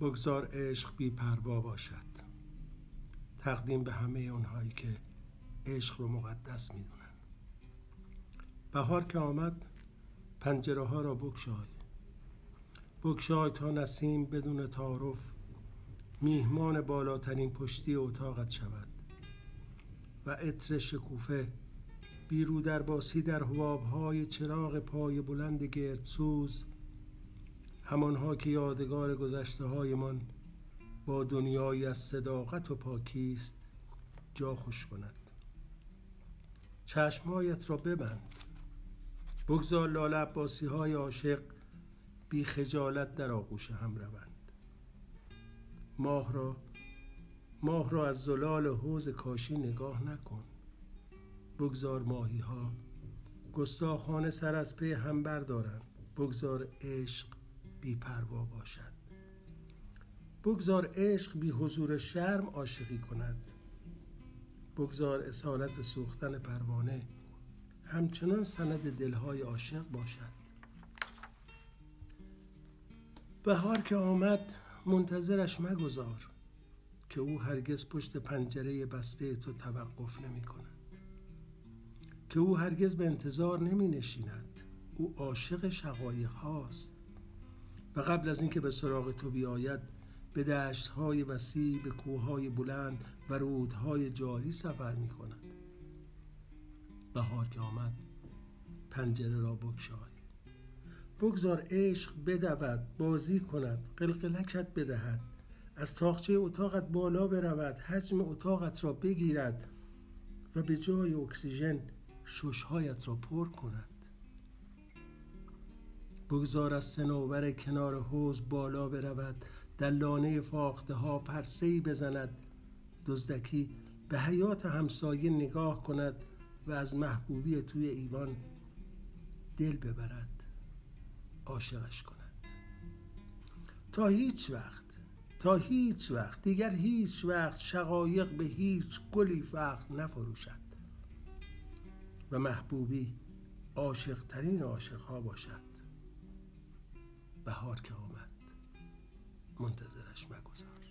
بگذار عشق بی پروا باشد. تقدیم به همه اونهایی که عشق رو مقدس می‌دونن. بهار که آمد پنجره ها را بکشای بکشای تا نسیم بدون تعارف میهمان بالاترین پشتی اتاقت شود و عطر شکوفه بیرو در باسی در های چراغ پای بلند گردسوز همانها که یادگار گذشته هایمان با دنیایی از صداقت و پاکیست جا خوش کند. چشمهایت را ببند. بگذار لاله عباسی های عاشق بی خجالت در آغوش هم روند. ماه را ماه را از زلال حوز کاشی نگاه نکن. بگذار ماهی ها گستاخانه سر از پی هم بردارند. بگذار عشق بی پروا باشد. بگذار عشق بی حضور شرم عاشقی کند. بگذار اصالت سوختن پروانه همچنان سند دلهای عاشق باشد. بهار که آمد منتظرش مگذار که او هرگز پشت پنجره بسته تو توقف نمی کند. که او هرگز به انتظار نمی نشیند. او عاشق شقایق هاست. و قبل از اینکه به سراغ تو بیاید به دشت های وسیع به کوه های بلند و رودهای جاری سفر می کند بهار که آمد پنجره را بگشای. بگذار عشق بدود بازی کند قلقلکت بدهد. از تاخچه اتاقت بالا برود حجم اتاقت را بگیرد و به جای اکسیژن ششهایت را پر کند. بگذار از سنوبر کنار حوز بالا برود در لانه فاخته ها پرسهی بزند. دزدکی به حیات همسایه نگاه کند و از محبوبی توی ایوان دل ببرد عاشقش کند. تا هیچ وقت تا هیچ وقت دیگر هیچ وقت شقایق به هیچ گلی فقر نفروشد و محبوبی عاشقترین عاشق ها باشد. بهار که آمد منتظرش مگذار.